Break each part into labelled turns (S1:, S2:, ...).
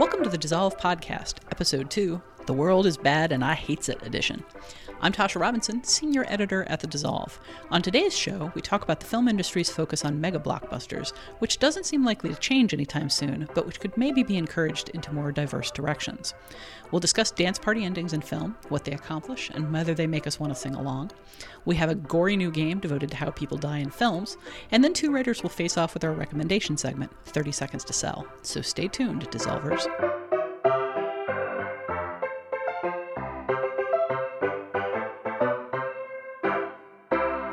S1: Welcome to the Dissolve Podcast, Episode 2 The World is Bad and I Hates It Edition. I'm Tasha Robinson, Senior Editor at The Dissolve. On today's show, we talk about the film industry's focus on mega blockbusters, which doesn't seem likely to change anytime soon, but which could maybe be encouraged into more diverse directions. We'll discuss dance party endings in film, what they accomplish, and whether they make us want to sing along. We have a gory new game devoted to how people die in films, and then two writers will face off with our recommendation segment, 30 Seconds to Sell. So stay tuned, Dissolvers.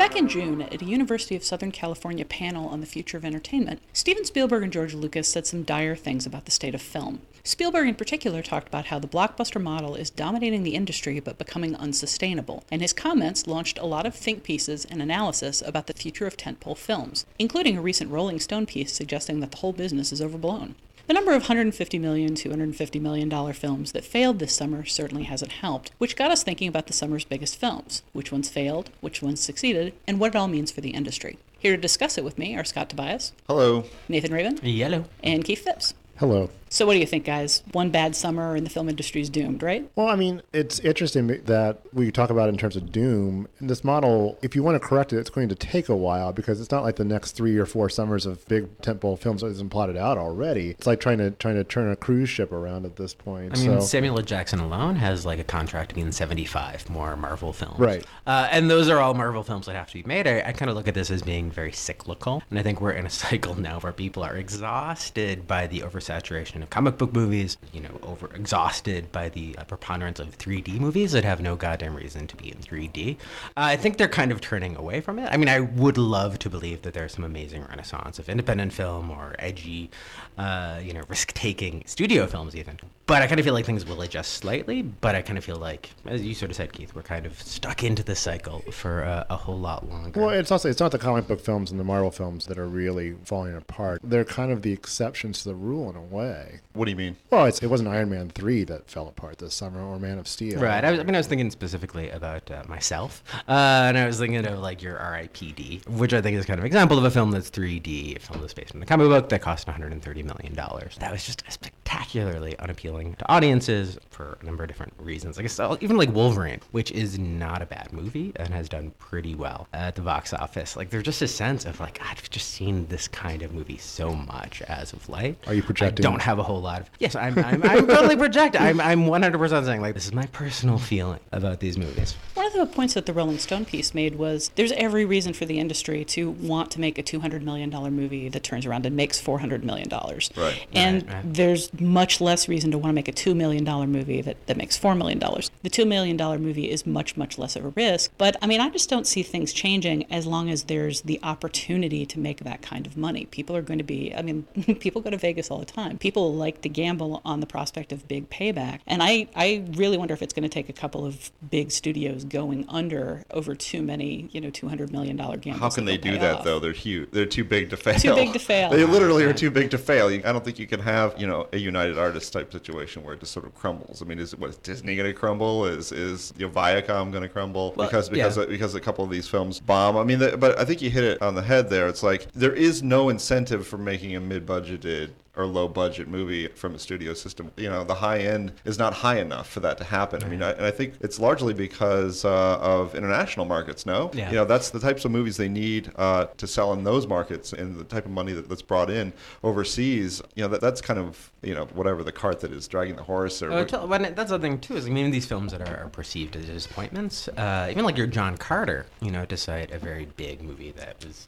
S1: Back in June, at a University of Southern California panel on the future of entertainment, Steven Spielberg and George Lucas said some dire things about the state of film. Spielberg, in particular, talked about how the blockbuster model is dominating the industry but becoming unsustainable, and his comments launched a lot of think pieces and analysis about the future of tentpole films, including a recent Rolling Stone piece suggesting that the whole business is overblown. The number of $150 million, $250 million films that failed this summer certainly hasn't helped, which got us thinking about the summer's biggest films, which ones failed, which ones succeeded, and what it all means for the industry. Here to discuss it with me are Scott Tobias,
S2: Hello.
S1: Nathan Rabin,
S3: Yellow.
S1: and Keith Phipps.
S4: Hello.
S1: So what do you think, guys? One bad summer and the film industry is doomed, right?
S4: Well, I mean, it's interesting that we talk about it in terms of doom. This model, if you want to correct it, it's going to take a while because it's not like the next three or four summers of big tentpole films isn't plotted out already. It's like trying to trying to turn a cruise ship around at this point.
S3: I mean,
S4: so,
S3: Samuel L. Jackson alone has like a contract to be in 75 more Marvel films.
S4: Right.
S3: Uh, and those are all Marvel films that have to be made. I, I kind of look at this as being very cyclical. And I think we're in a cycle now where people are exhausted by the oversaturation of comic book movies, you know, over exhausted by the uh, preponderance of 3D movies that have no goddamn reason to be in 3D. Uh, I think they're kind of turning away from it. I mean, I would love to believe that there's some amazing renaissance of independent film or edgy, uh, you know, risk taking studio films, even. But I kind of feel like things will adjust slightly. But I kind of feel like, as you sort of said, Keith, we're kind of stuck into this cycle for uh, a whole lot longer.
S4: well, it's also it's not the comic book films and the Marvel films that are really falling apart. They're kind of the exceptions to the rule in a way.
S2: What do you mean?
S4: Well, it's, it wasn't Iron Man three that fell apart this summer or Man of Steel.
S3: Right. I, was, I mean, I was thinking specifically about uh, myself, uh, and I was thinking of like your R.I.P.D., which I think is kind of an example of a film that's 3D, a film that's based on the comic book that cost 130 million dollars. That was just a spectacularly unappealing to audiences for a number of different reasons. I guess uh, even like Wolverine, which is not a bad movie and has done pretty well at the box office. Like there's just a sense of like I've just seen this kind of movie so much as of late.
S4: Are you projecting?
S3: I don't have a whole lot of. Yes, I'm. I'm, I'm totally projecting. I'm. I'm 100 percent saying like this is my personal feeling about these movies.
S1: One of the points that the Rolling Stone piece made was there's every reason for the industry to want to make a $200 million movie that turns around and makes $400 million.
S2: Right.
S1: And
S3: Right, right.
S1: there's much less reason to want to make a $2 million movie that, that makes $4 million. The $2 million movie is much, much less of a risk. But I mean, I just don't see things changing as long as there's the opportunity to make that kind of money. People are going to be, I mean, people go to Vegas all the time. People like to gamble on the prospect of big payback. And I, I really wonder if it's going to take a couple of big studios going under over too many, you know, $200 million gambles.
S2: How can they do that
S1: off.
S2: though? They're huge. They're too big to fail.
S1: Too big to fail.
S2: They literally are too big to fail. I don't think you can have you know a United Artists type situation where it just sort of crumbles. I mean, is what is Disney going to crumble? Is is you know, Viacom going to crumble
S3: Well,
S2: because because
S3: yeah.
S2: because a couple of these films bomb? I mean, the, but I think you hit it on the head there. It's like there is no incentive for making a mid-budgeted or low budget movie from a studio system. You know, the high end is not high enough for that to happen. I mean, I, and I think it's largely because uh, of international markets. No,
S3: Yeah.
S2: you know, that's the types of movies they need uh, to sell in those markets, and the type of money that, that's brought in overseas. You know, that, that's kind of you know whatever the cart that is dragging the horse. Or
S3: Uh, tell- that's the thing too. Is I mean, these films that are, are perceived as disappointments, uh, even like your John Carter, you know, to cite a very big movie that was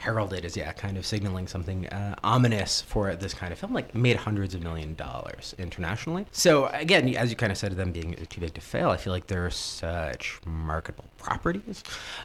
S3: heralded as yeah, kind of signaling something uh, ominous for this kind of film, like made hundreds of million dollars internationally. So again, as you kind of said, them being too big to fail, I feel like there are such marketable properties,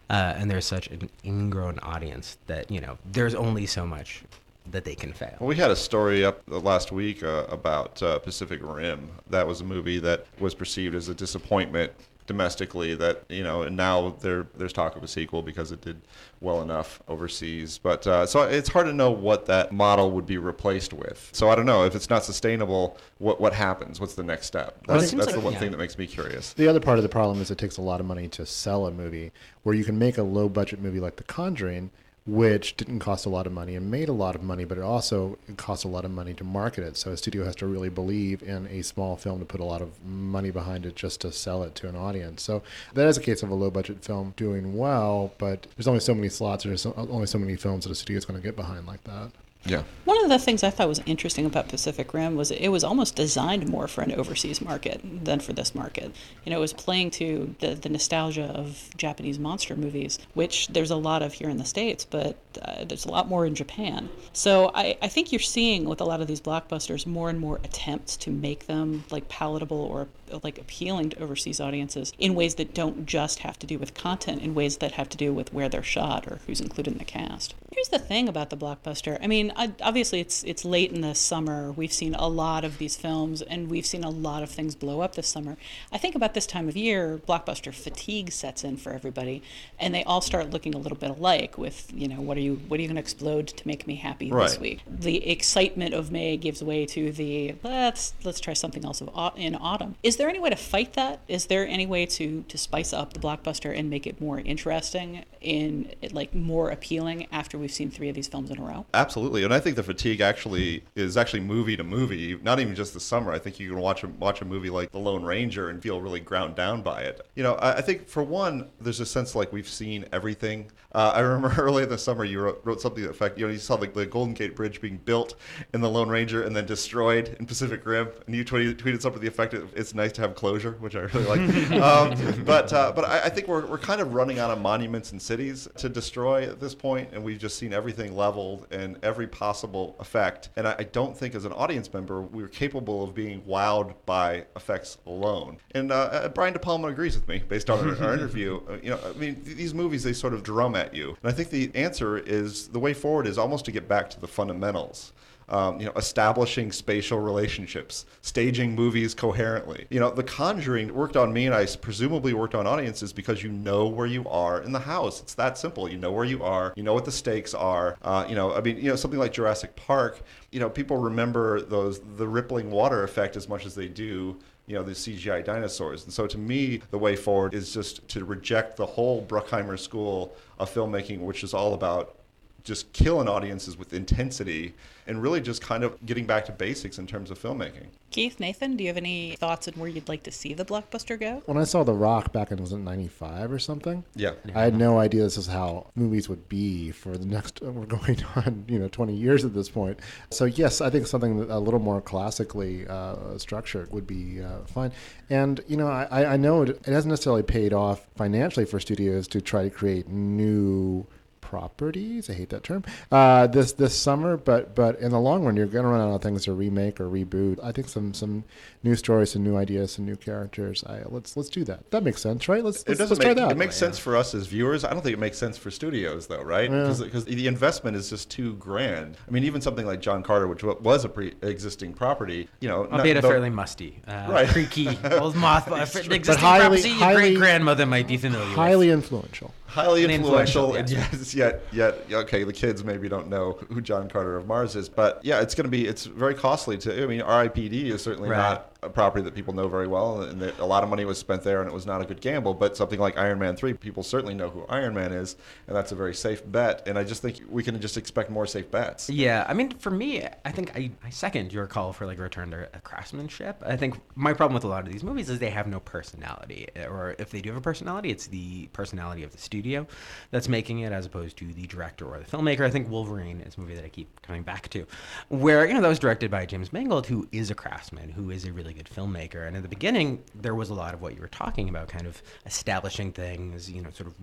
S3: uh, and there's such an ingrown audience that you know there's only so much that they can fail.
S2: Well, we had a story up last week uh, about uh, Pacific Rim. That was a movie that was perceived as a disappointment domestically. That you know, and now there there's talk of a sequel because it did well enough overseas. But uh, so it's hard to know what that model would be replaced with. So I don't know if it's not sustainable. What what happens? What's the next step? That's,
S3: seems
S2: that's
S3: like-
S2: the one
S3: yeah.
S2: thing that makes me curious.
S4: The other part of the problem is it takes a lot of money to sell a movie. Where you can make a low budget movie like The Conjuring, which didn't cost a lot of money and made a lot of money, but it also cost a lot of money to market it. So a studio has to really believe in a small film to put a lot of money behind it just to sell it to an audience. So that is a case of a low budget film doing well, but there's only so many slots, there's only so many films that a studio is going to get behind like that.
S2: Yeah.
S1: One of the things I thought was interesting about Pacific Rim was it was almost designed more for an overseas market than for this market. You know, it was playing to the, the nostalgia of Japanese monster movies, which there's a lot of here in the States, but uh, there's a lot more in Japan. So I, I think you're seeing with a lot of these blockbusters more and more attempts to make them like palatable or like appealing to overseas audiences in ways that don't just have to do with content, in ways that have to do with where they're shot or who's included in the cast. Here's the thing about the blockbuster. I mean, I, obviously it's it's late in the summer. We've seen a lot of these films, and we've seen a lot of things blow up this summer. I think about this time of year, blockbuster fatigue sets in for everybody, and they all start looking a little bit alike. With you know, what are you what are you going to explode to make me happy
S2: Right.
S1: this week? The excitement of May gives way to the let's let's try something else of in autumn. Is there any way to fight that? Is there any way to to spice up the blockbuster and make it more interesting, in like more appealing after we've seen three of these films in a row?
S2: Absolutely, and I think the fatigue actually is actually movie to movie, not even just the summer. I think you can watch a, watch a movie like The Lone Ranger and feel really ground down by it. You know, I, I think for one, there's a sense like we've seen everything. Uh, I remember earlier in the summer you wrote, wrote something the effect, you know, you saw like the Golden Gate Bridge being built in The Lone Ranger and then destroyed in Pacific Rim, and you tweeted, tweeted something to the effect, of, "It's nice to have closure," which I really like. um, but uh, but I, I think we're, we're kind of running out of monuments and cities to destroy at this point, and we've just seen everything leveled and every possible effect. And I, I don't think, as an audience member, we were capable of being wowed by effects alone. And uh, uh, Brian De Palma agrees with me based on our, our interview. Uh, you know, I mean, th- these movies they sort of drum at you, and I think the answer is the way forward is almost to get back to the fundamentals um, you know, establishing spatial relationships, staging movies coherently. You know, The Conjuring worked on me, and I presumably worked on audiences because you know where you are in the house. It's that simple. You know where you are. You know what the stakes are. Uh, you know, I mean, you know, something like Jurassic Park. You know, people remember those the rippling water effect as much as they do you know, the CGI dinosaurs. And so to me, the way forward is just to reject the whole Bruckheimer school of filmmaking, which is all about just killing audiences with intensity and really just kind of getting back to basics in terms of filmmaking.
S1: Keith, Nathan, do you have any thoughts on where you'd like to see the blockbuster go?
S4: When I saw The Rock back in was it '95 or something,
S2: Yeah.
S4: I had no idea this is how movies would be for the next. We're going on, you know, 20 years at this point. So yes, I think something a little more classically uh, structured would be uh, fine. And you know, I, I know it, it hasn't necessarily paid off financially for studios to try to create new properties. I hate that term. Uh, this this summer, but but in the long run, you're going to run out of things to remake or reboot. I think some some new stories, some new ideas, some new characters. I, let's let's do that. That makes sense, right? Let's let's,
S2: doesn't
S4: let's try that.
S2: it makes sense for us as viewers. I don't think it makes sense for studios though, right?
S4: Yeah.
S2: Because the investment is just too grand. I mean, even something like John Carter, which was a pre-existing property, you know, not-
S3: a
S2: though-
S3: fairly musty, uh,
S2: Right.
S3: creaky, old moth. Existing
S4: highly-
S3: property your great grandmother might be familiar
S4: highly
S3: with.
S4: influential.
S2: Highly
S3: And
S2: influential,
S3: influential,
S2: and yes, yet, yet, okay, the kids maybe don't know who John Carter of Mars is, but yeah, it's going to be, it's very costly to, I mean, RIPD is certainly
S3: Right.
S2: not a property that people know very well, and that a lot of money was spent there, and it was not a good gamble, but something like Iron Man 3, people certainly know who Iron Man is, and that's a very safe bet, and I just think we can just expect more safe bets.
S3: Yeah, I mean, for me, I think I, I second your call for like return to craftsmanship. I think my problem with a lot of these movies is they have no personality, or if they do have a personality, it's the personality of the studio that's making it, as opposed to the director or the filmmaker. I think Wolverine is a movie that I keep coming back to, where you know that was directed by James Mangold, who is a craftsman, who is a really good filmmaker. And in the beginning, there was a lot of what you were talking about, kind of establishing things, you know, sort of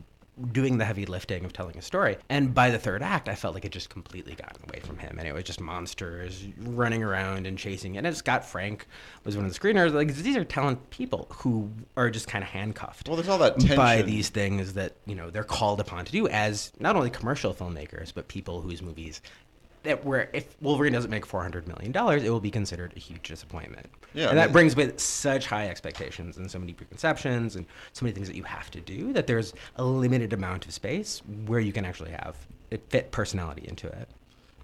S3: doing the heavy lifting of telling a story. And by the third act, I felt like it just completely gotten away from him. And it was just monsters running around and chasing. And it's Scott Frank was one of the screeners. Like these are talented people who are just kind of handcuffed.
S2: Well, there's all that
S3: by these things that you know they're called upon to do as not only commercial filmmakers but people whose movies that where if Wolverine doesn't make four hundred million dollars, it will be considered a huge disappointment.
S2: Yeah,
S3: and
S2: I
S3: that brings with such high expectations and so many preconceptions and so many things that you have to do that there's a limited amount of space where you can actually have it fit personality into it.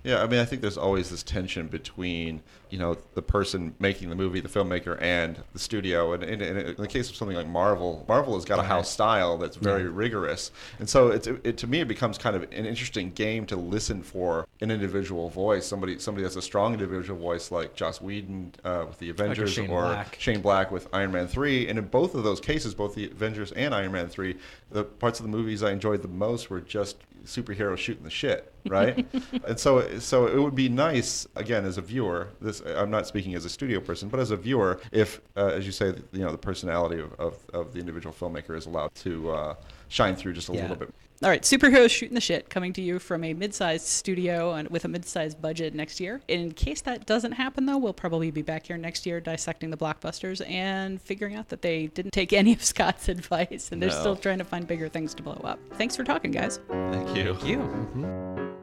S2: Yeah, I mean, I think there's always this tension between, you know, the person making the movie, the filmmaker, and the studio. And, and, and in the case of something like Marvel, Marvel has got a house style that's very
S3: Yeah.
S2: rigorous. And so it's, it, to me, it becomes kind of an interesting game to listen for an individual voice, somebody somebody that's a strong individual voice like Joss Whedon uh, with the Avengers
S3: Shane
S2: or
S3: Black.
S2: Shane Black with Iron Man 3. And in both of those cases, both the Avengers and Iron Man 3, the parts of the movies I enjoyed the most were just superheroes shooting the shit, right? and so so it would be nice again as a viewer, this I'm not speaking as a studio person, but as a viewer if uh, as you say, you know, the personality of, of, of the individual filmmaker is allowed to uh, shine through just a
S3: Yeah.
S2: little bit.
S1: All right, superheroes shooting the shit coming to you from a mid-sized studio and with a mid-sized budget next year. In case that doesn't happen, though, we'll probably be back here next year dissecting the blockbusters and figuring out that they didn't take any of Scott's advice and they're
S2: No.
S1: still trying to find bigger things to blow up. Thanks for talking, guys.
S2: Thank you.
S3: Thank you. Mm-hmm.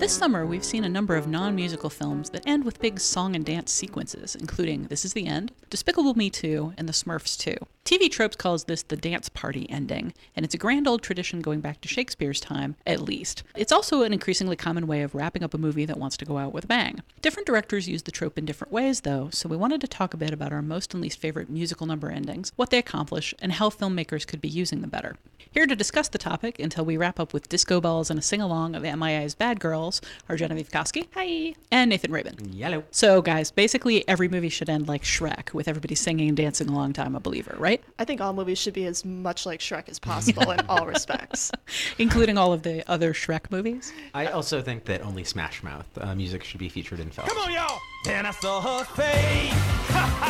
S1: This summer, we've seen a number of non musical films that end with big song and dance sequences, including This Is the End, Despicable Me 2, and The Smurfs 2. TV Tropes calls this the dance party ending, and it's a grand old tradition going back to Shakespeare's time, at least. It's also an increasingly common way of wrapping up a movie that wants to go out with a bang. Different directors use the trope in different ways, though, so we wanted to talk a bit about our most and least favorite musical number endings, what they accomplish, and how filmmakers could be using them better. Here to discuss the topic until we wrap up with disco balls and a sing along of MIA's Bad Girls are Genevieve Koski, hi, and Nathan Rabin.
S3: Yellow.
S1: So, guys, basically every movie should end like Shrek, with everybody singing and dancing along to I'm a Believer, right?
S5: I think all movies should be as much like Shrek as possible in all respects.
S1: Including all of the other Shrek movies.
S3: I also think that only Smash Mouth uh, music should be featured in films.
S6: Come on, y'all. Then I saw her face.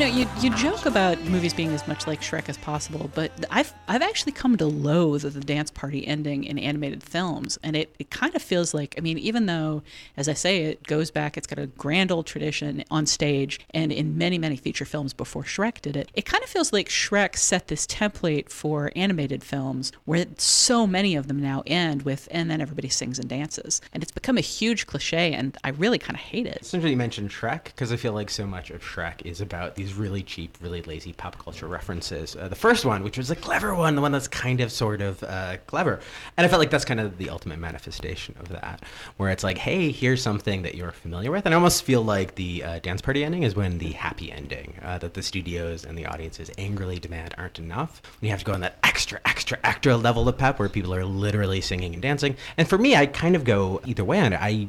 S1: know, you, you joke about movies being as much like Shrek as possible, but I've I've actually come to loathe the dance party ending in animated films, and it, it kind of feels like I mean, even though, as I say, it goes back, it's got a grand old tradition on stage and in many many feature films before Shrek did it. It kind of feels like Shrek set this template for animated films, where so many of them now end with and then everybody sings and dances, and it's become a huge cliche, and I really kind of hate it.
S3: Interesting you mentioned Shrek because I feel like so much of Shrek is about these really cheap, really lazy pop culture references. Uh, the first one, which was a clever one, the one that's kind of sort of uh, clever, and I felt like that's kind of the ultimate manifestation of that, where it's like, hey, here's something that you're familiar with, and I almost feel like the uh, dance party ending is when the happy ending uh, that the studios and the audiences angrily demand aren't enough. When you have to go on that extra, extra, extra level of pep where people are literally singing and dancing, and for me, I kind of go either way on it. I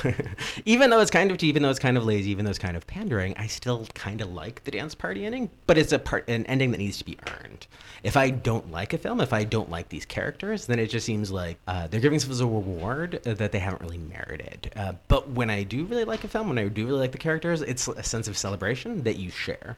S3: even though it's kind of even though it's kind of lazy, even though it's kind of pandering, I still kind of like the dance party ending. But it's a part an ending that needs to be earned. If I don't like a film, if I don't like these characters, then it just seems like uh, they're giving themselves a reward that they haven't really merited. Uh, but when I do really like a film, when I do really like the characters, it's a sense of celebration that you share.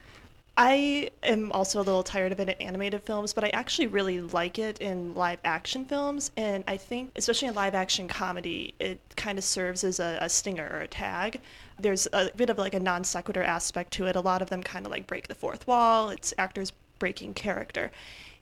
S5: I am also a little tired of it in animated films, but I actually really like it in live action films. And I think, especially in live action comedy, it kind of serves as a, a stinger or a tag. There's a bit of like a non sequitur aspect to it. A lot of them kind of like break the fourth wall, it's actors breaking character.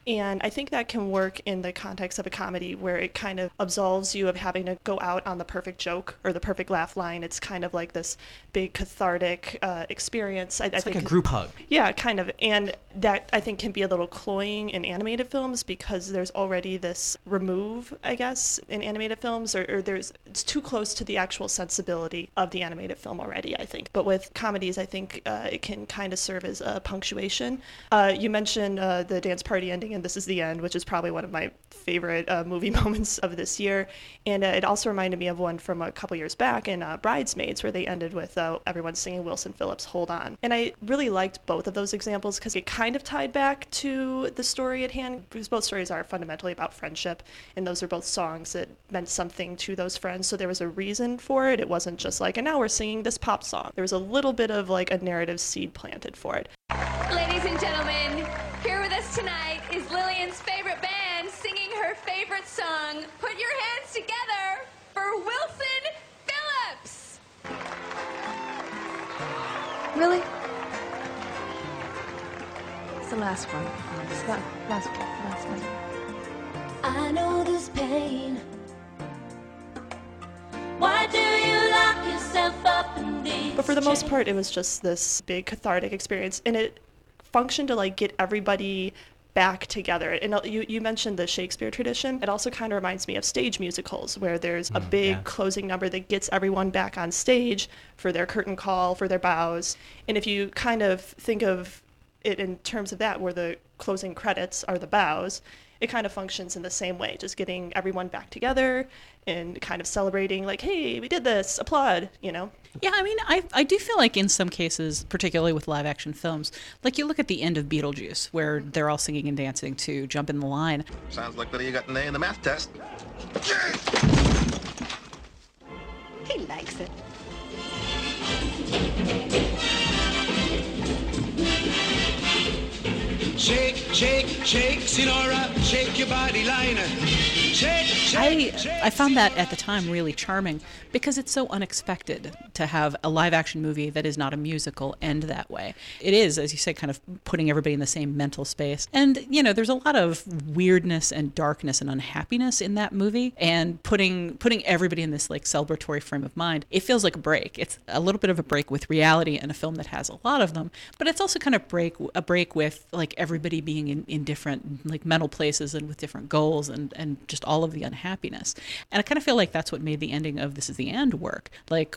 S5: And I think that can work in the context of a comedy where it kind of absolves you of having to go out on the perfect joke or the perfect laugh line. It's kind of like this big cathartic uh, experience. I, I
S3: It's like
S5: think
S3: a group hug.
S5: yeah, kind of. And that I think can be a little cloying in animated films because there's already this remove, I guess, in animated films, or, or there's it's too close to the actual sensibility of the animated film already, I think. But with comedies, I think uh, it can kind of serve as a punctuation. Uh, you mentioned uh, the dance party ending, and this is the end, which is probably one of my favorite uh, movie moments of this year. And uh, it also reminded me of one from a couple years back in uh, Bridesmaids, where they ended with uh, everyone singing Wilson Phillips' Hold On. And I really liked both of those examples because it kind of tied back to the story at hand, because both stories are fundamentally about friendship. And those are both songs that meant something to those friends. So there was a reason for it. It wasn't just like, and now we're singing this pop song. There was a little bit of like a narrative seed planted for it.
S7: Ladies and gentlemen, here with us tonight is Lillian's favorite band singing her favorite song. Put your hands together for Wilson Phillips.
S8: Really? It's the last one. It's the last one. Last one.
S7: I know this pain. Why do you lock yourself up in these?
S5: But for the most part, it was just this big cathartic experience, and it functioned to like get everybody back together. And you, you mentioned the Shakespeare tradition. It also kind of reminds me of stage musicals, where there's a mm, big
S3: yeah.
S5: closing number that gets everyone back on stage for their curtain call, for their bows. And if you kind of think of it in terms of that, where the closing credits are the bows, it kind of functions in the same way, just getting everyone back together and kind of celebrating, like, hey, we did this, applaud, you know?
S1: Yeah, I mean, I, I do feel like in some cases, particularly with live action films, like you look at the end of Beetlejuice, where they're all singing and dancing to Jump in the Line.
S9: Sounds like Billy, you got an A in the math test.
S8: He likes it.
S6: Shake, shake, shake, Senora, shake your body liner. Shake, shake,
S1: I. I found that at the time really charming because it's so unexpected to have a live action movie that is not a musical end that way. It is, as you say, kind of putting everybody in the same mental space. And you know, there's a lot of weirdness and darkness and unhappiness in that movie, and putting putting everybody in this like celebratory frame of mind. It feels like a break. It's a little bit of a break with reality in a film that has a lot of them, but it's also kind of break a break with like everybody being in, in different like mental places and with different goals and and just all of the unhappiness. And I kind of feel like that's what made the ending of This Is the End work. Like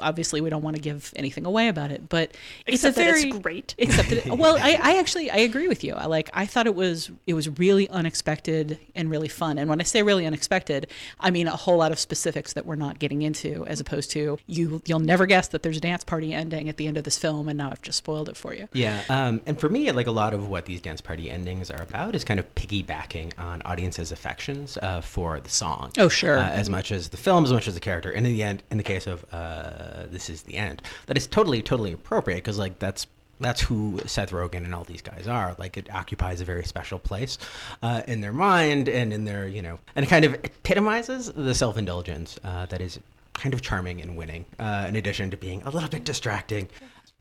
S1: obviously we don't want to give anything away about it, but it's a
S5: that it's
S1: very
S5: great.
S1: Except that, well, I, I actually I agree with you. I like I thought it was it was really unexpected and really fun. And when I say really unexpected, I mean a whole lot of specifics that we're not getting into, as opposed to you you'll never guess that there's a dance party ending at the end of this film, and now I've just spoiled it for you.
S3: Yeah, um, and for me, like a lot of what these dance party endings are about is kind of piggybacking on audiences' affections uh, for the song.
S1: Oh, sure.
S3: Uh, as much as the film, as much as the character. And in the end, in the case of uh, this is the end, that is totally, totally appropriate because like that's that's who Seth Rogen and all these guys are. Like it occupies a very special place uh, in their mind and in their you know, and it kind of epitomizes the self indulgence uh, that is kind of charming and winning. Uh, in addition to being a little bit distracting.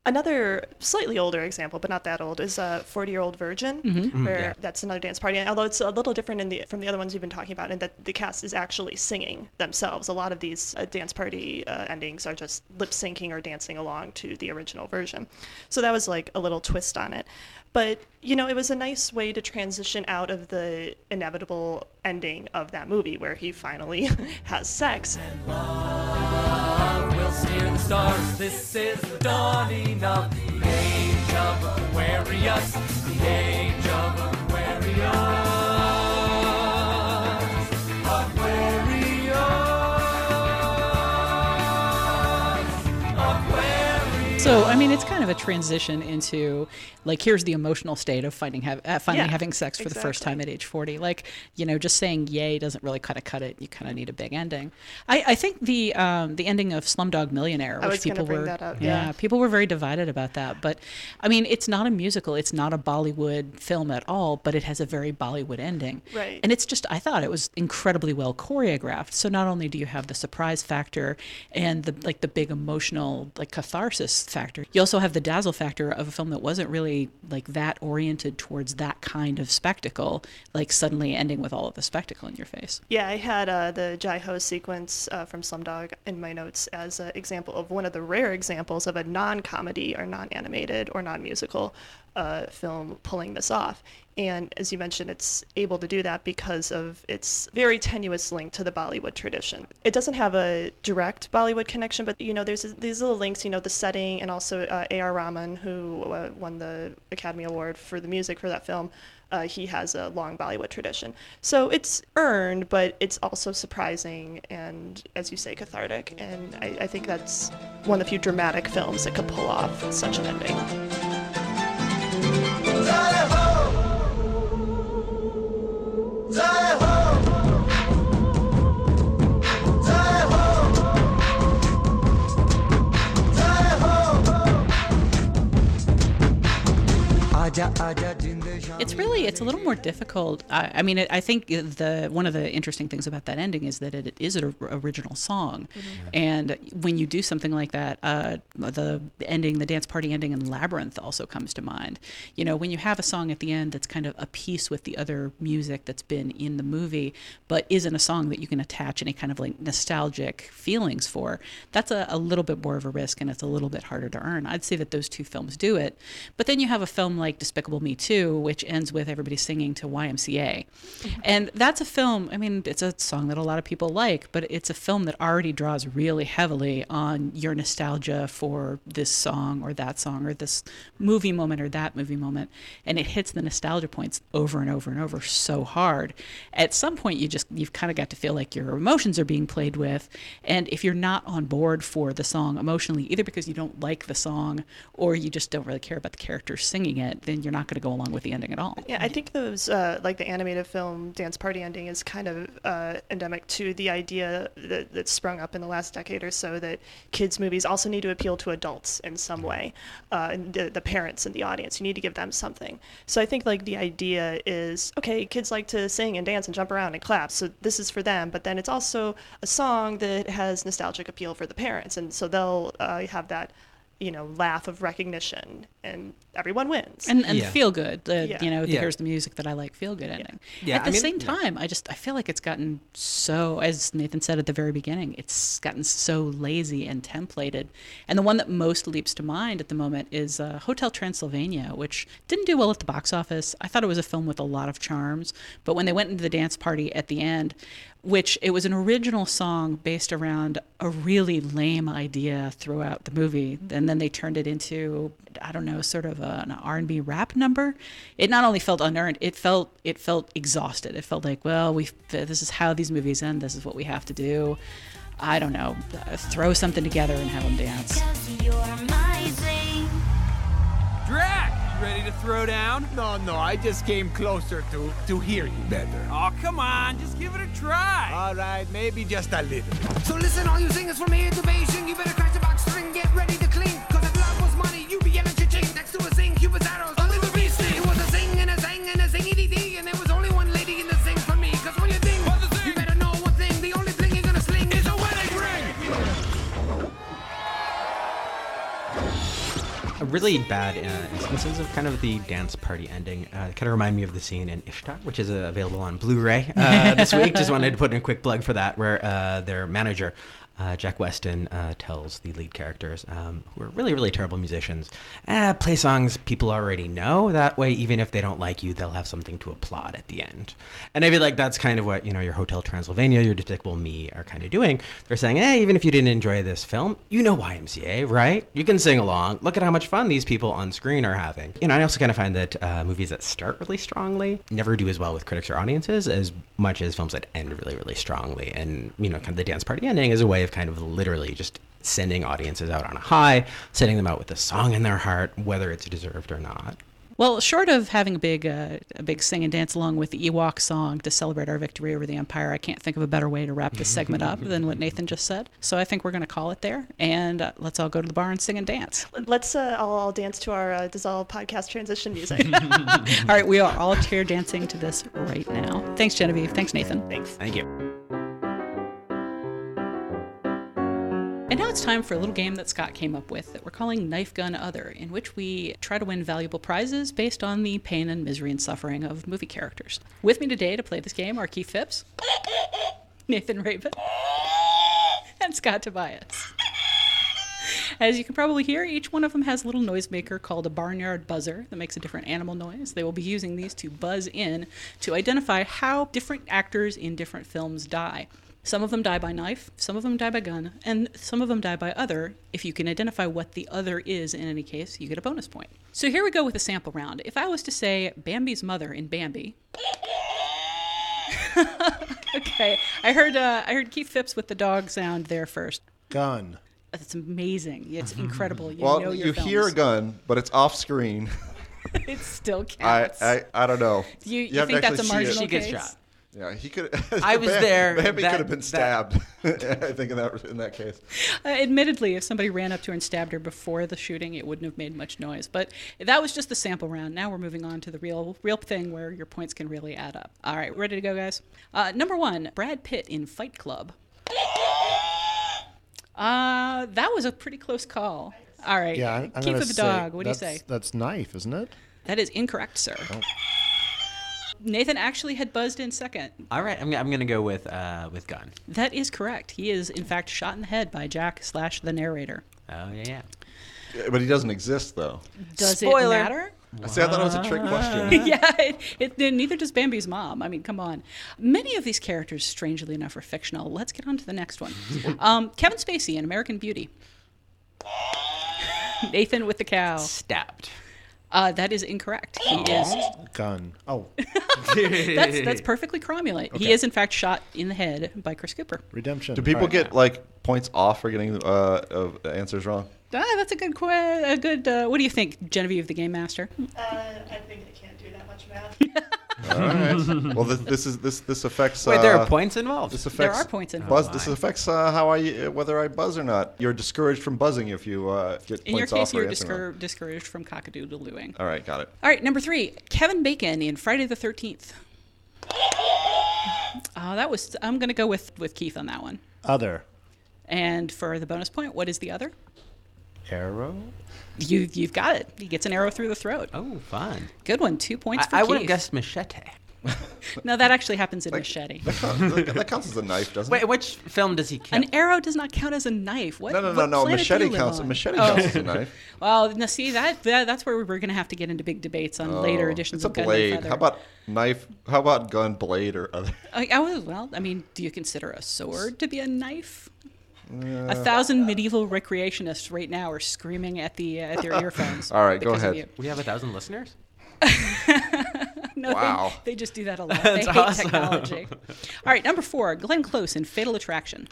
S5: Another slightly older example, but not that old, is a 40 Year Old Virgin,
S1: Mm-hmm.
S5: where
S3: yeah.
S5: that's another dance party. And although it's a little different in the, from the other ones we've been talking about, in that the cast is actually singing themselves. A lot of these uh, dance party uh, endings are just lip syncing or dancing along to the original version. So that was like a little twist on it. But, you know, it was a nice way to transition out of the inevitable ending of that movie where he finally has sex.
S6: We'll the stars. This is the dawning of the age of Aquarius. The age of. Aquarius. Aquarius.
S1: So I mean, it's kind of a transition into like here's the emotional state of finding have, uh, finally
S5: Yeah,
S1: having sex for the first time at age forty. Like you know, just saying yay doesn't really kind of cut it. You kind of need a big ending. I, I think the um, the ending of Slumdog Millionaire, which
S5: was
S1: people were
S5: that up,
S1: yeah,
S5: yeah.
S1: people were very divided about that. But I mean, it's not a musical. It's not a Bollywood film at all. But it has a very Bollywood ending.
S5: Right.
S1: And it's just I thought it was incredibly well choreographed. So not only do you have the surprise factor and the like the big emotional like catharsis factor, you also have the dazzle factor of a film that wasn't really like that oriented towards that kind of spectacle, like suddenly ending with all of the spectacle in your face.
S5: Yeah, I had uh, the Jai Ho sequence uh, from Slumdog in my notes as an example of one of the rare examples of a non-comedy or non-animated or non-musical film pulling this off. And as you mentioned, it's able to do that because of its very tenuous link to the Bollywood tradition. It doesn't have a direct Bollywood connection, but you know, there's these little links. You know, the setting and also uh, A.R. Rahman, who uh, won the Academy Award for the music for that film uh, he has a long Bollywood tradition. So it's earned, but it's also surprising and, as you say, cathartic. And I, I think that's one of the few dramatic films that could pull off such an ending.
S10: Zalewo! Zalewo!
S1: It's really it's a little more difficult. I, I mean, it, I think the one of the interesting things about that ending is that it, it is an original song, and when you do something like that, uh, the ending, the dance party ending in Labyrinth also comes to mind. You know, when you have a song at the end that's kind of a piece with the other music that's been in the movie, but isn't a song that you can attach any kind of like nostalgic feelings for, that's a, a little bit more of a risk, and it's a little bit harder to earn. I'd say that those two films do it, but then you have a film like Despicable Me 2, which ends with everybody singing to YMCA. Mm-hmm. And that's a film, I mean, it's a song that a lot of people like, but it's a film that already draws really heavily on your nostalgia for this song or that song or this movie moment or that movie moment. And it hits the nostalgia points over and over and over so hard. At some point, you just, you've kind of got to feel like your emotions are being played with. And if you're not on board for the song emotionally, either because you don't like the song or you just don't really care about the characters singing it, then you're not going to go along with the ending at all.
S5: Yeah, I think those uh, like the animated film dance party ending is kind of uh, endemic to the idea that, that sprung up in the last decade or so that kids movies also need to appeal to adults in some way, uh, and the, the parents in the audience. You need to give them something. So I think like the idea is okay, kids like to sing and dance and jump around and clap, so this is for them. But then it's also a song that has nostalgic appeal for the parents, and so they'll uh, have that you know laugh of recognition and everyone wins
S1: and and
S3: Yeah.
S1: feel good. The,
S5: Yeah.
S1: You know, the
S3: Yeah.
S1: here's the music that I like. Feel good ending.
S3: Yeah,
S1: At
S3: I
S1: the
S3: mean-
S1: same
S3: yeah.
S1: time, I just I feel like it's gotten so, as Nathan said at the very beginning, it's gotten so lazy and templated. And the one that most leaps to mind at the moment is uh, Hotel Transylvania, which didn't do well at the box office. I thought it was a film with a lot of charms, but when they went into the dance party at the end, which it was an original song based around a really lame idea throughout the movie and then they turned it into i don't know sort of a, an r&b rap number it not only felt unearned it felt it felt exhausted it felt like well we this is how these movies end this is what we have to do i don't know uh, throw something together and have them dance
S6: Drac, you ready to throw down?
S10: No, no, I just came closer to to hear you better.
S6: Oh, come on, just give it a try.
S10: All right, maybe just a little. So listen, all you singers from here to Beijing, you better crash the box string, get ready to
S3: really bad uh, instances of kind of the dance party ending uh, kind of remind me of the scene in Ishtar, which is uh, available on Blu-ray uh, this week. Just wanted to put in a quick plug for that, where uh, their manager. Uh, Jack Weston uh, tells the lead characters, um, who are really, really terrible musicians, eh, play songs people already know. That way, even if they don't like you, they'll have something to applaud at the end. And I feel like that's kind of what you know your Hotel Transylvania, your Despicable Me are kind of doing. They're saying, hey, even if you didn't enjoy this film, you know YMCA, right? You can sing along. Look at how much fun these people on screen are having. You know, I also kind of find that uh, movies that start really strongly never do as well with critics or audiences as much as films that end really, really strongly. And you know, kind of the dance party ending is a way of kind of literally just sending audiences out on a high, sending them out with a song in their heart, whether it's deserved or not.
S1: Well, short of having a big, uh, a big sing and dance along with the Ewok song to celebrate our victory over the Empire, I can't think of a better way to wrap this segment up than what Nathan just said. So I think we're going to call it there, and uh, let's all go to the bar and sing and dance.
S5: let's uh, all, all dance to our uh, dissolve podcast transition music
S1: all right, we are all chair dancing to this right now. Thanks, Genevieve. Thanks, Nathan.
S5: thanks
S3: Thank you.
S1: And now it's time for a little game that Scott came up with that we're calling Knife Gun Other, in which we try to win valuable prizes based on the pain and misery and suffering of movie characters. With me today to play this game are Keith Phipps, Nathan Rabin, and Scott Tobias. As you can probably hear, each one of them has a little noisemaker called a barnyard buzzer that makes a different animal noise. They will be using these to buzz in to identify how different actors in different films die. Some of them die by knife, some of them die by gun, and some of them die by other. If you can identify what the other is in any case, you get a bonus point. So here we go with a sample round. If I was to say Bambi's mother in Bambi, okay, I heard uh, I heard Keith Phipps with the dog sound there first.
S4: Gun.
S1: That's amazing. It's incredible. You
S2: well,
S1: know your
S2: you hear a gun, but it's off screen.
S1: it still
S2: I,
S1: counts.
S2: I I I don't know.
S1: you, you
S2: have to
S1: think that's a
S2: actually see
S1: marginal
S3: She gets
S1: case?
S3: shot.
S2: Yeah, he could.
S3: I was
S2: Bam-
S3: there.
S2: Bambi
S3: That-
S2: could have been
S3: that-
S2: stabbed. I think in that in that case.
S1: Uh, admittedly, if somebody ran up to her and stabbed her before the shooting, it wouldn't have made much noise. But that was just the sample round. Now we're moving on to the real, real thing where your points can really add up. All right, ready to go, guys? Uh, number one, Brad Pitt in Fight Club. Uh, that was a pretty close call. All right,
S4: Yeah, I'm, I'm
S1: Keith the
S4: say
S1: dog. What do you say?
S4: That's knife, isn't it?
S1: That is incorrect, sir. Nathan actually had buzzed in second.
S3: All right, I'm, I'm going to go with uh, with gun.
S1: That is correct. He is, in fact, shot in the head by Jack slash the narrator.
S3: Oh yeah, yeah.
S2: Yeah, But he doesn't exist though.
S1: Does
S3: Spoiler.
S1: it matter?
S2: See, I thought it was a trick question.
S1: yeah, it, it, neither does Bambi's mom. I mean, come on. Many of these characters, strangely enough, are fictional. Let's get on to the next one. Um, Kevin Spacey in American Beauty. Nathan with the cow.
S3: Stabbed.
S1: Uh, that is incorrect. He is.
S4: Gun. Oh,
S1: That's that's perfectly cromulent. He is in fact shot in the head by Chris Cooper.
S4: redemption.
S2: Do people
S4: All right.
S2: get like points off for getting uh, of answers wrong?
S1: Ah, that's a good que- a good. Uh, what do you think, Genevieve, the game master?
S5: Uh, I think I can't do that much math.
S2: All right. well, this, this is this this affects.
S3: Wait, there
S2: uh,
S3: are points involved.
S2: This
S1: There
S2: affects
S1: are points involved.
S2: Buzz, this affects uh, how I uh, whether I buzz or not. You're discouraged from buzzing if you uh, get
S1: In your
S2: points off
S1: case,
S2: for
S1: you're
S2: answering wrong.
S1: discour- discouraged from cockadoodle-dooing.
S2: All right, got it.
S1: All right, number three, Kevin Bacon in Friday the Thirteenth. Oh, that was. I'm gonna go with with Keith on that one.
S4: Other.
S1: And for the bonus point, what is the other?
S3: Arrow.
S1: You you've got it. He gets an arrow through the throat.
S3: Oh, fun.
S1: Good one. Two points for
S3: I, I would have guessed machete.
S1: No, that actually happens in Machete.
S2: That, counts, that counts as a knife, doesn't it?
S3: Wait,
S2: it?
S3: which film does he kill?
S1: An arrow does not count as a knife. What?
S2: No, no, no,
S1: what
S2: no.
S1: planet do
S2: Machete
S1: you live
S2: counts.
S1: on?
S2: Machete
S1: Oh.
S2: counts as a knife.
S1: Well, now see that, that that's where we're going to have to get into big debates on oh, later
S2: Oh,
S1: editions
S2: It's a
S1: of Gun and
S2: blade.
S1: Feather.
S2: How about knife? How about gun, blade, or other?
S1: I, I was, well, I mean, do you consider a sword to be a knife? A thousand medieval recreationists right now are screaming at the uh, at their earphones.
S2: All right, go ahead.
S3: we have a thousand listeners.
S1: No, they-
S2: Wow.
S1: they, just do that a lot.
S3: That's
S1: they hate
S3: awesome.
S1: technology. All right, number four, Glenn Close in Fatal Attraction.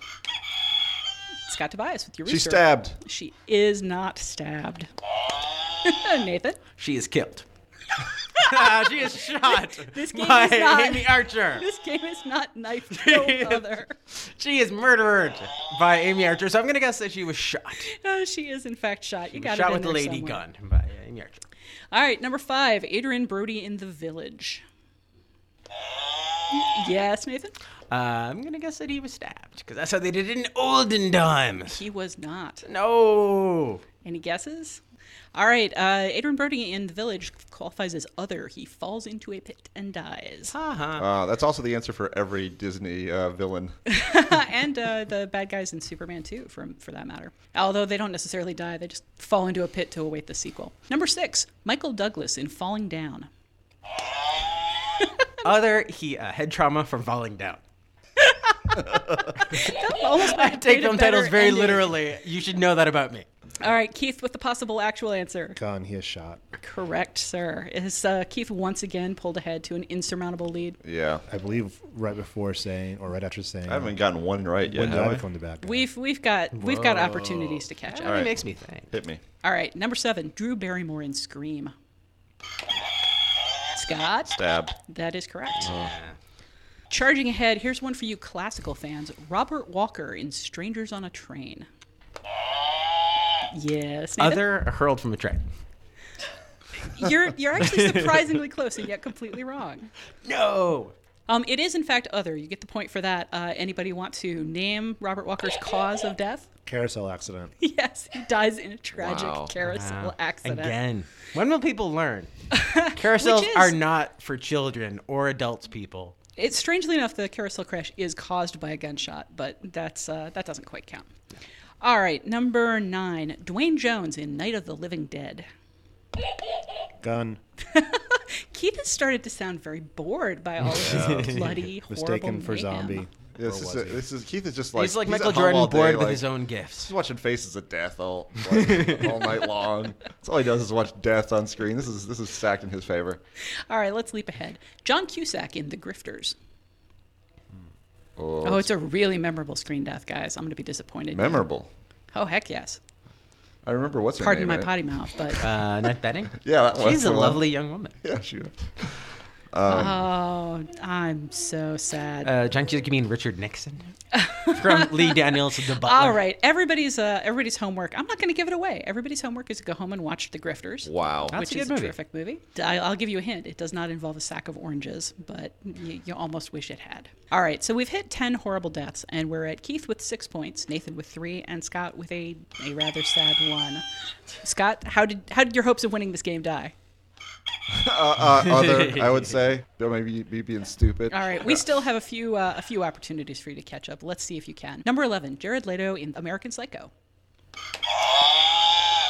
S1: Scott Tobias with your
S2: She's
S1: rooster.
S2: stabbed.
S1: She is not stabbed. Nathan.
S3: She is killed. she is shot
S1: This game
S3: by
S1: is not-
S3: Anne Archer.
S1: This game is not knife no other.
S3: She is murdered by Anne Archer. So I'm gonna guess that she was shot.
S1: Uh, she is in fact shot. You got
S3: shot with the lady
S1: somewhere.
S3: gun by Anne Archer.
S1: All right, number five, Adrien Brody in The Village. Yes, Nathan.
S3: Uh, I'm gonna guess that he was stabbed because that's how they did it in olden times.
S1: He was not.
S3: No.
S1: Any guesses? All right, uh, Adrien Brody in The Village qualifies as other. He falls into a pit and dies.
S3: Uh-huh.
S2: Uh, that's also the answer for every Disney uh, villain.
S1: and uh, the bad guys in Superman 2, for, for that matter. Although they don't necessarily die, they just fall into a pit to await the sequel. Number six, Michael Douglas in Falling Down.
S3: Other he uh, head trauma from falling down.
S1: Almost
S3: I take
S1: a
S3: film titles very
S1: ending.
S3: literally. You should know that about me.
S1: All right, Keith with the possible actual answer.
S4: Gun. He is shot.
S1: Correct, sir. Is uh, Keith once again pulled ahead to an insurmountable lead?
S2: Yeah.
S4: I believe right before saying, or right after saying.
S2: I haven't gotten one right yet.
S4: When did
S2: have
S4: I
S2: I?
S4: become the bad guy?
S1: We've we've got we've got opportunities to catch up.
S3: really
S2: right.
S3: makes me think.
S2: Hit me.
S1: All right, number seven, Drew Barrymore in Scream. Scott,
S2: Stabbed.
S1: that is correct. Charging ahead, here's one for you classical fans. Robert Walker in Strangers on a Train. Yes. Nathan?
S3: Other hurled from a train.
S1: You're you're actually surprisingly close and yet completely wrong.
S3: No.
S1: Um, it is in fact other. You get the point for that. Uh, anybody want to name Robert Walker's cause of death?
S4: Carousel accident.
S1: yes, he dies in a tragic
S2: Wow.
S1: carousel accident.
S3: Again. When will people learn? Carousels
S1: is-
S3: are not for children or adults people.
S1: It's strangely enough the carousel crash is caused by a gunshot, but that's uh, that doesn't quite count. All right, number nine, Duane Jones in Night of the Living Dead.
S4: Gun.
S1: Keith has started to sound very bored by all of this bloody, horrible
S4: Mistaken for
S1: mayhem.
S4: zombie.
S2: This is,
S4: was he?
S2: this is Keith is just like
S3: He's like
S2: at
S3: Michael Jordan
S2: all day,
S3: bored with
S2: like,
S3: his own gifts.
S2: He's watching Faces of Death all like, all night long. That's all he does is watch death on screen. This is this is stacked in his favor.
S1: All right, let's leap ahead. John Cusack in The Grifters.
S2: Oh,
S1: Oh, it's a really memorable screen death, guys. I'm going to be disappointed. in you.
S2: memorable.
S1: Oh, heck yes.
S2: I remember what's her name.
S1: Pardon my
S2: in it.
S1: potty mouth, but
S3: Uh, Annette Bening?
S2: Yeah, that was
S3: She's a
S2: the one.
S3: lovely young woman.
S2: Yeah, she.
S1: Oh, I'm so sad.
S3: Uh, John Cusack, you mean Richard Nixon? From Lee Daniels, The Butler.
S1: All right, everybody's uh, everybody's homework. I'm not going to give it away. Everybody's homework is to go home and watch The Grifters.
S2: Wow.
S3: That's
S1: which
S3: a
S1: is
S3: movie.
S1: a terrific movie. I'll give you a hint. It does not involve a sack of oranges, but you, you almost wish it had. All right, so we've hit 10 horrible deaths, and we're at Keith with six points, Nathan with three, and Scott with a, a rather sad one. Scott, how did how did your hopes of winning this game die?
S2: Uh, uh, other, I would say. Or maybe me being stupid.
S1: All right, we still have a few uh, a few opportunities for you to catch up. Let's see if you can. Number 11, Jared Leto in American Psycho.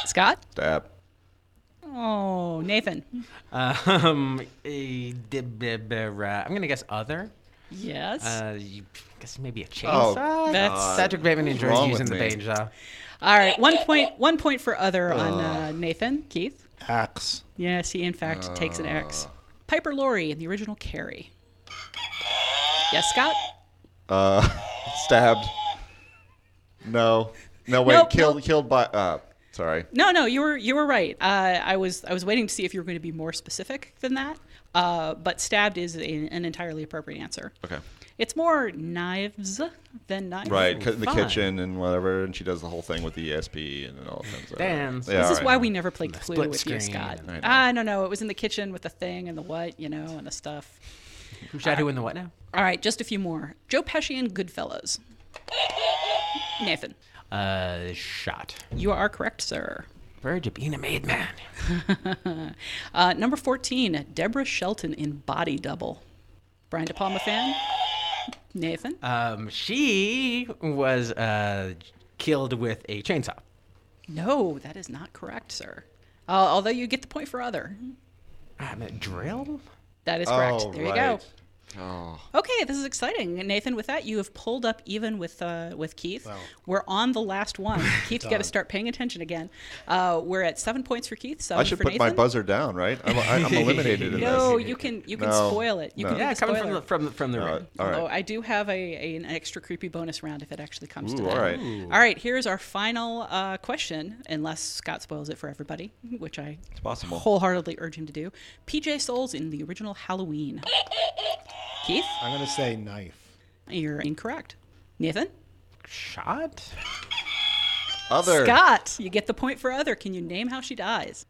S1: Scott?
S2: Stab.
S1: Oh, Nathan.
S3: Um, a, dib- dib- uh, I'm going to guess other.
S1: Yes.
S3: Uh, you, guess maybe a
S2: Oh,
S3: chainsaw?
S1: That's-
S3: Patrick Bateman enjoys
S2: wrong
S3: using
S2: with
S3: the
S2: me?
S3: chainsaw.
S1: All right, one point one point for other on uh, Nathan. Keith?
S4: Axe.
S1: Yes, he in fact takes an axe. Piper Laurie in the original Carrie. Yes, Scott?
S2: Uh, stabbed. No. No, wait.
S1: Nope,
S2: killed.
S1: nope.
S2: Killed by. Uh, sorry.
S1: No, no, you were you were right. Uh, I was I was waiting to see if you were going to be more specific than that. Uh, but stabbed is a, an entirely appropriate answer.
S2: Okay.
S1: It's more knives than knives.
S2: Right. in the
S3: fun.
S2: kitchen and whatever, and she does the whole thing with the ESP and all kinds of.
S3: Dance.
S2: Yeah,
S1: This is
S2: all
S1: why we never played Clue
S3: split
S1: with you,
S3: screen
S1: Scott.
S2: I know.
S1: Ah, no, no, it was in the kitchen with the thing and the what, you know, and the stuff.
S3: Who shot who in the what now?
S1: All right, just a few more. Joe Pesci and Goodfellas. Nathan,
S3: Uh, shot.
S1: you are correct, sir.
S3: Verge of being a made man.
S1: Uh, number 14, Deborah Shelton in Body Double. Brian De Palma fan? Nathan?
S3: Um, she was uh, killed with a chainsaw.
S1: No, that is not correct, sir. Uh, although you get the point for other.
S3: I a drill?
S1: That is correct.
S2: Oh,
S1: there you go.
S2: Right. Oh.
S1: Okay, this is exciting, Nathan. With that, you have pulled up even with uh, with Keith. We're on the last one. Keith's got to start paying attention again. Uh, we're at seven points for Keith. Seven
S2: I should
S1: for
S2: put
S1: Nathan.
S2: my buzzer down, right? I'm, I'm eliminated in
S1: No,
S2: this.
S1: you can you can
S2: No,
S1: spoil it. You
S2: no.
S1: can
S3: Yeah, coming from the from the, from the
S2: All
S3: ring.
S2: right. All
S1: Although. I do have a, a an extra creepy bonus round if it actually comes to that.
S2: all right.
S1: All right, here's our final uh, question, unless Scott spoils it for everybody, which I
S2: It's possible.
S1: wholeheartedly urge him to do. PJ Soles in the original Halloween. Keith,
S4: I'm going to say knife.
S1: you're incorrect. Nathan,
S3: Shot?
S2: Other
S1: Scott, you get the point for other. Can you name how she dies?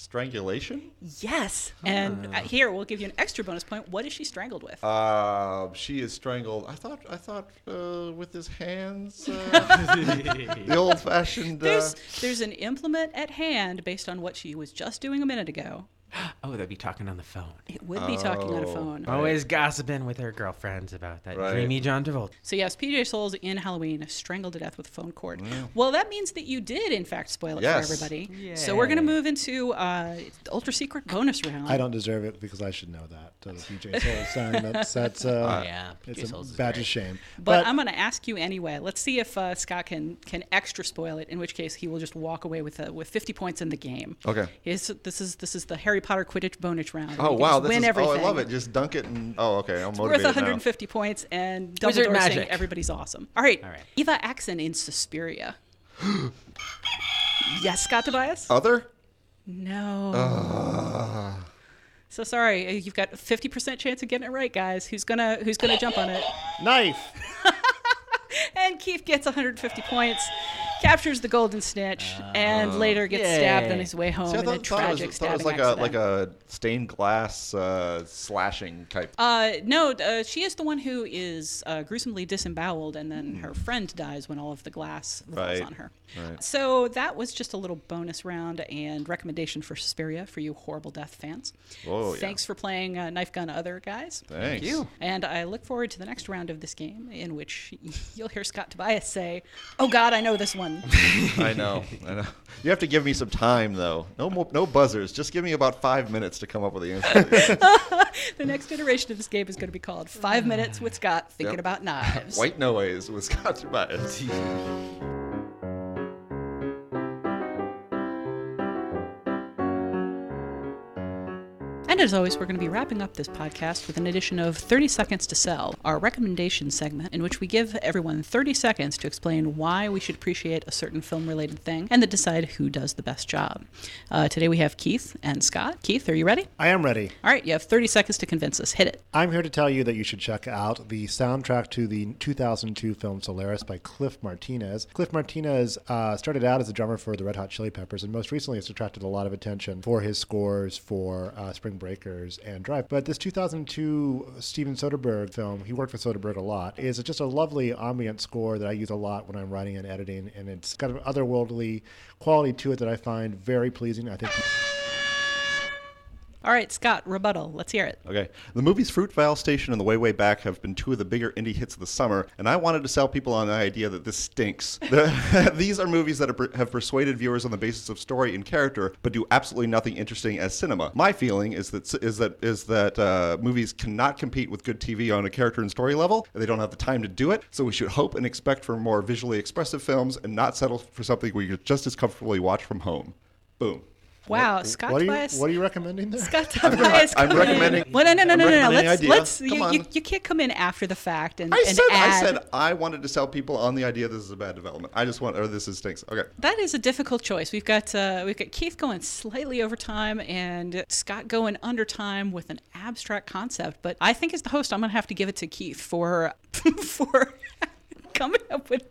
S2: strangulation.
S1: Yes. And uh, here we'll give you an extra bonus point. What is she strangled with?
S2: Uh, she is strangled. I thought. I thought uh, with his hands. Uh, the old-fashioned. Uh,
S1: there's there's an implement at hand based on what she was just doing a minute ago.
S3: Oh, they'd be talking on the phone.
S1: It would be talking on a
S2: Oh.
S1: phone.
S3: Always gossiping with her girlfriends about that
S2: Right.
S3: dreamy John Travolta.
S1: So yes, PJ Soles in Halloween strangled to death with a phone cord. Well, that means that you did in fact spoil it
S2: Yes.
S1: for everybody. So we're gonna
S3: Yay.
S1: move into uh, the ultra secret bonus round.
S4: I don't deserve it because I should know that. Uh, the PJ Soles song. That's, that's uh,
S3: yeah, PJ
S4: it's a
S3: Soles is
S4: badge
S3: great.
S4: of shame.
S1: But, I'm gonna ask you anyway. Let's see if uh, Scott can can extra spoil it. In which case, he will just walk away with uh, with 50 points in the game.
S2: Okay.
S1: His, this is this is the Harry Potter Quidditch bonus round.
S2: oh wow!
S1: just
S2: This
S1: win
S2: is.
S1: everything.
S2: Oh, I love it. Just dunk it and. Oh, okay. I'm
S1: Worth
S2: motivated
S1: 150 points and
S3: Wizard
S1: Dumbledore saying
S3: magic.
S1: everybody's awesome. All right.
S3: All right.
S1: Eva Axén in Suspiria. yes, Scott Tobias?
S2: Other.
S1: No. Uh. So sorry, uh, you've got a 50% chance of getting it right, guys. Who's gonna Who's gonna jump on it?
S4: Knife.
S1: And Keith gets 150 points, captures the golden snitch, and later gets stabbed on his way home
S2: See, I
S1: in a
S2: thought, thought it
S1: tragic
S2: was, thought it was
S1: stabbing
S2: like a
S1: accident.
S2: like a stained glass uh, slashing type.
S1: Uh, no, uh, she is the one who is uh, gruesomely disemboweled, and then her friend dies when all of the glass falls
S2: Hmm. Right,
S1: on her.
S2: right.
S1: So that was just a little bonus round and recommendation for Suspiria for you horrible death fans.
S2: Oh, yeah.
S1: Thanks for playing uh, Knife Gun Other, guys.
S2: Thanks.
S3: you.
S1: And I look forward to the next round of this game, in which you'll hear Scott Tobias say, "Oh God, I know this one."
S2: I know. I know. You have to give me some time though. No more, no buzzers. Just give me about five minutes to come up with the answer.
S1: the next iteration of this game is going to be called Five Minutes with Scott Thinking
S2: Yep.
S1: About Knives.
S2: White noise with Scott Tobias.
S1: And as always, we're going to be wrapping up this podcast with an edition of 30 Seconds to Sell, our recommendation segment in which we give everyone 30 seconds to explain why we should appreciate a certain film related thing and then decide who does the best job. Uh, today we have Keith and Scott. Keith, are you ready?
S4: I am ready.
S1: All right, you have 30 seconds to convince us. Hit it.
S4: I'm here to tell you that you should check out the soundtrack to the 2002 film Solaris by Cliff Martinez. Cliff Martinez uh, started out as a drummer for the Red Hot Chili Peppers and most recently has attracted a lot of attention for his scores for uh, Spring Breakers and Drive. But this 2002 Steven Soderbergh film, he worked with Soderbergh a lot, is just a lovely ambient score that I use a lot when I'm writing and editing, and it's got an otherworldly quality to it that I find very pleasing. I think.
S1: All right, Scott, rebuttal. Let's hear it.
S2: Okay. The movies Fruitvale Station and The Way Way Back have been two of the bigger indie hits of the summer, and I wanted to sell people on the idea that this stinks. The- These are movies that have- have persuaded viewers on the basis of story and character, but do absolutely nothing interesting as cinema. My feeling is that is that is that uh, movies cannot compete with good TV on a character and story level. and They don't have the time to do it, so we should hope and expect for more visually expressive films and not settle for something we could just as comfortably watch from home. Boom.
S1: Wow, Scott
S4: What are you
S1: Tobias.
S4: What are you recommending there?
S1: Scott Tobias.
S2: I'm
S1: in.
S2: recommending-
S1: Well, no, no, no, no, no, no. Let's, let's. You, you, you can't come in after the fact and,
S2: I
S1: and
S2: said
S1: add.
S2: I said I wanted to sell people on the idea this is a bad development. I just want or this is stinks. Okay.
S1: That is a difficult choice. We've got uh, we've got Keith going slightly over time and Scott going under time with an abstract concept. But I think as the host, I'm gonna have to give it to Keith for for coming up with.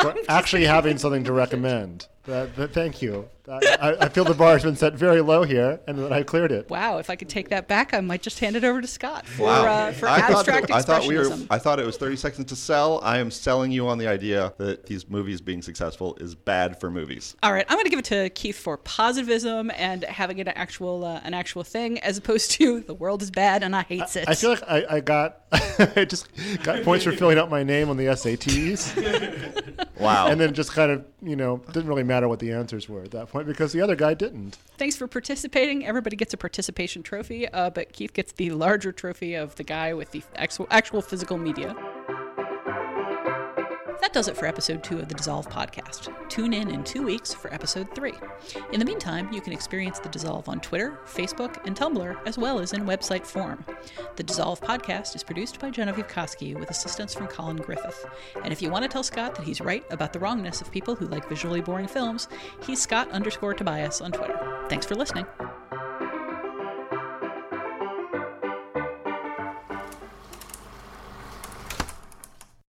S4: for actually having something to recommend. That, that- thank you. I, I- I feel the bar has been set very low here, and that I cleared it.
S1: Wow, if I could take that back, I might just hand it over to Scott for
S2: Wow.
S1: uh, for
S2: I thought,
S1: abstract
S2: that- I thought we were.
S1: expressionism.
S2: I thought it was 30 seconds to sell. I am selling you on the idea that these movies being successful is bad for movies.
S1: All right, I'm going to give it to Keith for positivism and having it an actual uh, an actual thing, as opposed to the world is bad and I hate it.
S4: I feel like I, I got I just got points for filling out my name on the SATs,
S2: Wow.
S4: and then just kind of you know didn't really matter what the answers were at that point because the other guy didn't.
S1: Thanks for participating. Everybody gets a participation trophy, uh, but Keith gets the larger trophy of the guy with the actual, actual physical media. That does it for episode two of the Dissolve podcast. Tune in in two weeks for episode three. In the meantime, you can experience the Dissolve on Twitter, Facebook, and Tumblr, as well as in website form. The Dissolve podcast is produced by Genevieve Koski with assistance from Colin Griffith. And if you want to tell Scott that he's right about the wrongness of people who like visually boring films, he's Scott underscore Tobias on Twitter. Thanks for listening.